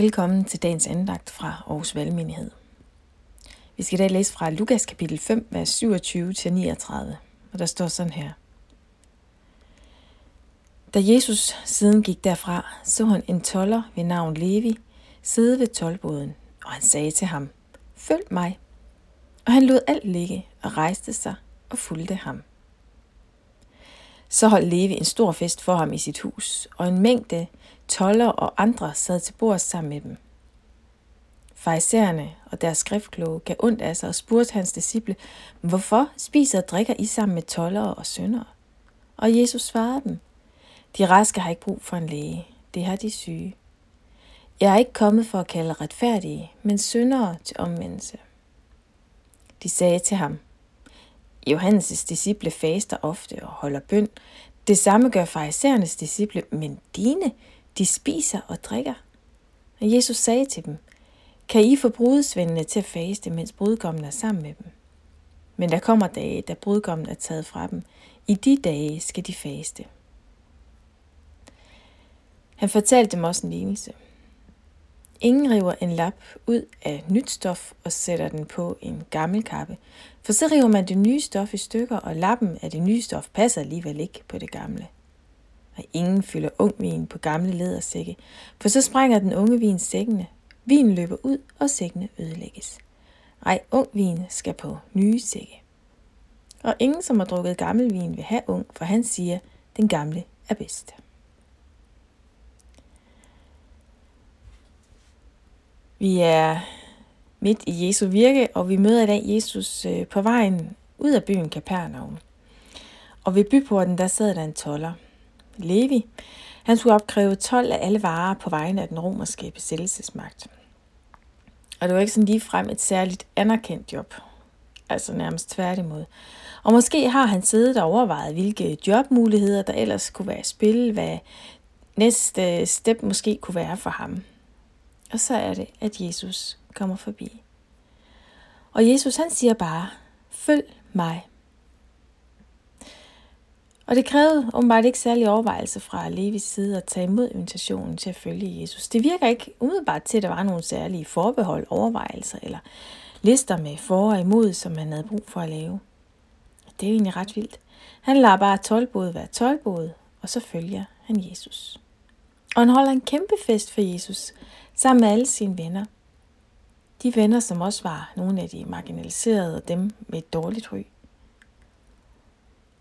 Velkommen til dagens andagt fra Aarhus Valgmenighed. Vi skal i dag læse fra Lukas kapitel 5, vers 27-39, og der står sådan her. Da Jesus siden gik derfra, så han en toller ved navn Levi sidde ved tolboden, og han sagde til ham, Følg mig. Og han lod alt ligge og rejste sig og fulgte ham. Så holdt Levi en stor fest for ham i sit hus, og en mængde toller og andre sad til bord sammen med dem. Farisæerne og deres skriftkloge gav ondt af sig og spurgte hans disciple, hvorfor spiser og drikker I sammen med tollere og syndere? Og Jesus svarede dem, de raske har ikke brug for en læge, det har de syge. Jeg er ikke kommet for at kalde retfærdige, men syndere til omvendelse. De sagde til ham, Johannes' disciple faster ofte og holder bøn. Det samme gør farisæernes disciple, men dine, de spiser og drikker. Og Jesus sagde til dem, kan I få brudsvendene til at faste, mens brudgommen er sammen med dem? Men der kommer dage, da brudgommen er taget fra dem. I de dage skal de faste. Han fortalte dem også en lignelse. Ingen river en lap ud af nyt stof og sætter den på en gammel kappe, for så river man det nye stof i stykker, og lappen af det nye stof passer alligevel ikke på det gamle. Og ingen fylder ung vin på gamle lædersække, for så sprænger den unge vin sækkene. Vinen løber ud, og sækkene ødelægges. Ej, ung vin skal på nye sække. Og ingen, som har drukket gammel vin, vil have ung, for han siger, den gamle er bedst. Vi er midt i Jesu virke, og vi møder i dag Jesus øh, på vejen ud af byen Kapernaum. Og ved byporten, der sad der en toller, Levi. Han skulle opkræve 12 af alle varer på vegne af den romerske besættelsesmagt. Og det var ikke sådan lige frem et særligt anerkendt job. Altså nærmest tværtimod. Og måske har han siddet og overvejet, hvilke jobmuligheder der ellers kunne være i spil, hvad næste step måske kunne være for ham. Og så er det, at Jesus kommer forbi. Og Jesus han siger bare, følg mig. Og det krævede åbenbart ikke særlig overvejelse fra Levis side at tage imod invitationen til at følge Jesus. Det virker ikke umiddelbart til, at der var nogle særlige forbehold, overvejelser eller lister med for og imod, som han havde brug for at lave. Det er jo egentlig ret vildt. Han lader bare tolvbåde være tolvbåde, og så følger han Jesus. Og han holder en kæmpe fest for Jesus, sammen med alle sine venner. De venner, som også var nogle af de marginaliserede og dem med et dårligt ry.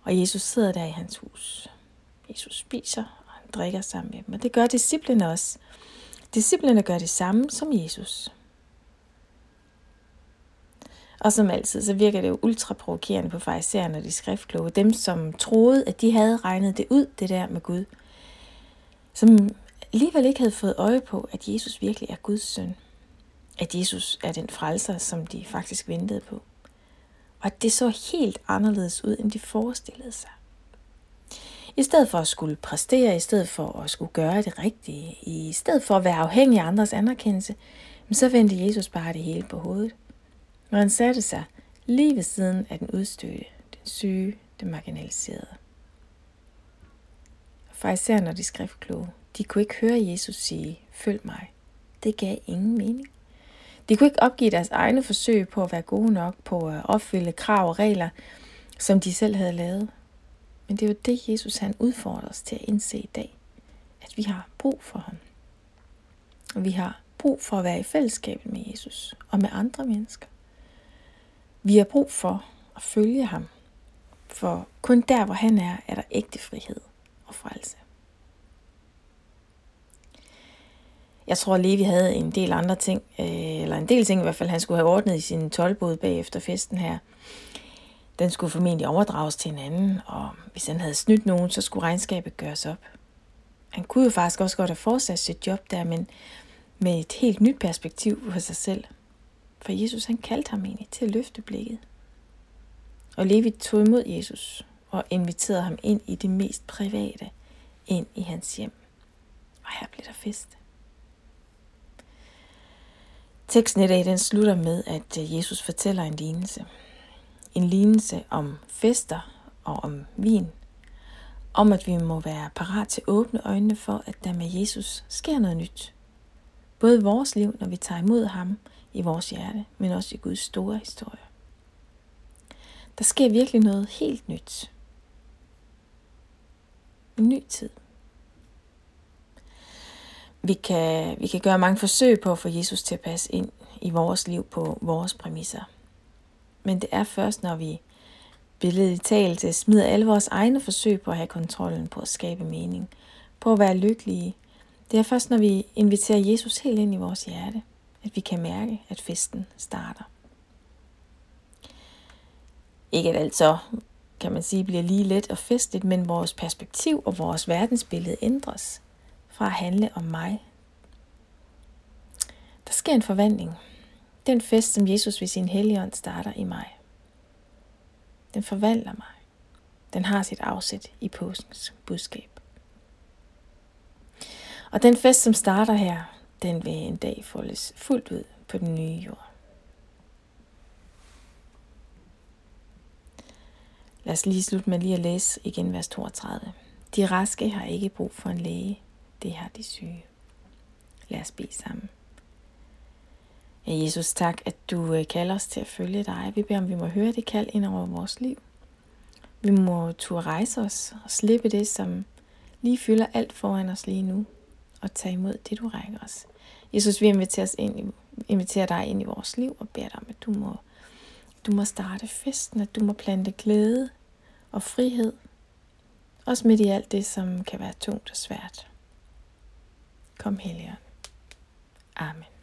Og Jesus sidder der i hans hus. Jesus spiser, og han drikker sammen med dem. Og det gør disciplene også. Disciplene gør det samme som Jesus. Og som altid, så virker det jo ultra provokerende på farisæerne og de skriftkloge. Dem, som troede, at de havde regnet det ud, det der med Gud. Som alligevel ikke havde fået øje på, at Jesus virkelig er Guds søn. At Jesus er den frelser, som de faktisk ventede på. Og at det så helt anderledes ud, end de forestillede sig. I stedet for at skulle præstere, i stedet for at skulle gøre det rigtige, i stedet for at være afhængig af andres anerkendelse, så vendte Jesus bare det hele på hovedet. Når han satte sig lige ved siden af den udstødte, den syge, den marginaliserede. For især når de skriftkloge, de kunne ikke høre Jesus sige, følg mig. Det gav ingen mening. De kunne ikke opgive deres egne forsøg på at være gode nok, på at opfylde krav og regler, som de selv havde lavet. Men det er jo det, Jesus han udfordrer os til at indse i dag. At vi har brug for ham. Og vi har brug for at være i fællesskab med Jesus og med andre mennesker. Vi har brug for at følge ham. For kun der, hvor han er, er der ægte frihed og frelse. Jeg tror, Levi havde en del andre ting, øh, eller en del ting i hvert fald, han skulle have ordnet i sin tolvbåd bagefter festen her. Den skulle formentlig overdrages til en anden, og hvis han havde snydt nogen, så skulle regnskabet gøres op. Han kunne jo faktisk også godt have fortsat sit job der, men med et helt nyt perspektiv på sig selv. For Jesus han kaldte ham egentlig til at løfte blikket. Og Levi tog imod Jesus og inviterede ham ind i det mest private, ind i hans hjem. Og her blev der fest. Teksten i dag den slutter med, at øh, Jesus fortæller en lignelse. En lignelse om fester og om vin. Om at vi må være parat til at åbne øjnene for, at der med Jesus sker noget nyt. Både i vores liv, når vi tager imod ham i vores hjerte, men også i Guds store historie. Der sker virkelig noget helt nyt. En ny tid. Vi kan, vi kan gøre mange forsøg på at få Jesus til at passe ind i vores liv på vores præmisser. Men det er først, når vi billedet i talt smider alle vores egne forsøg på at have kontrollen, på at skabe mening, på at være lykkelige. Det er først, når vi inviterer Jesus helt ind i vores hjerte, at vi kan mærke, at festen starter. Ikke at alt så, kan man sige, bliver lige let og festligt, men vores perspektiv og vores verdensbillede ændres fra at handle om mig. Der sker en forvandling. Den fest, som Jesus ved sin helligånd starter i mig. Den forvandler mig. Den har sit afsæt i påskens budskab. Og den fest, som starter her, den vil en dag foldes fuldt ud på den nye jord. Lad os lige slutte med lige at læse igen vers 32. De raske har ikke brug for en læge, det har de syge. Lad os bede sammen. Ja, Jesus, tak, at du øh, kalder os til at følge dig. Vi beder om, vi må høre det kald ind over vores liv. Vi må turde rejse os og slippe det, som lige fylder alt foran os lige nu, og tage imod det, du rækker os. Jesus, vi inviterer, os ind i, inviterer dig ind i vores liv og beder dig om, at du må, du må starte festen, at du må plante glæde og frihed, også midt i alt det, som kan være tungt og svært. Kom, Helligånd. Amen.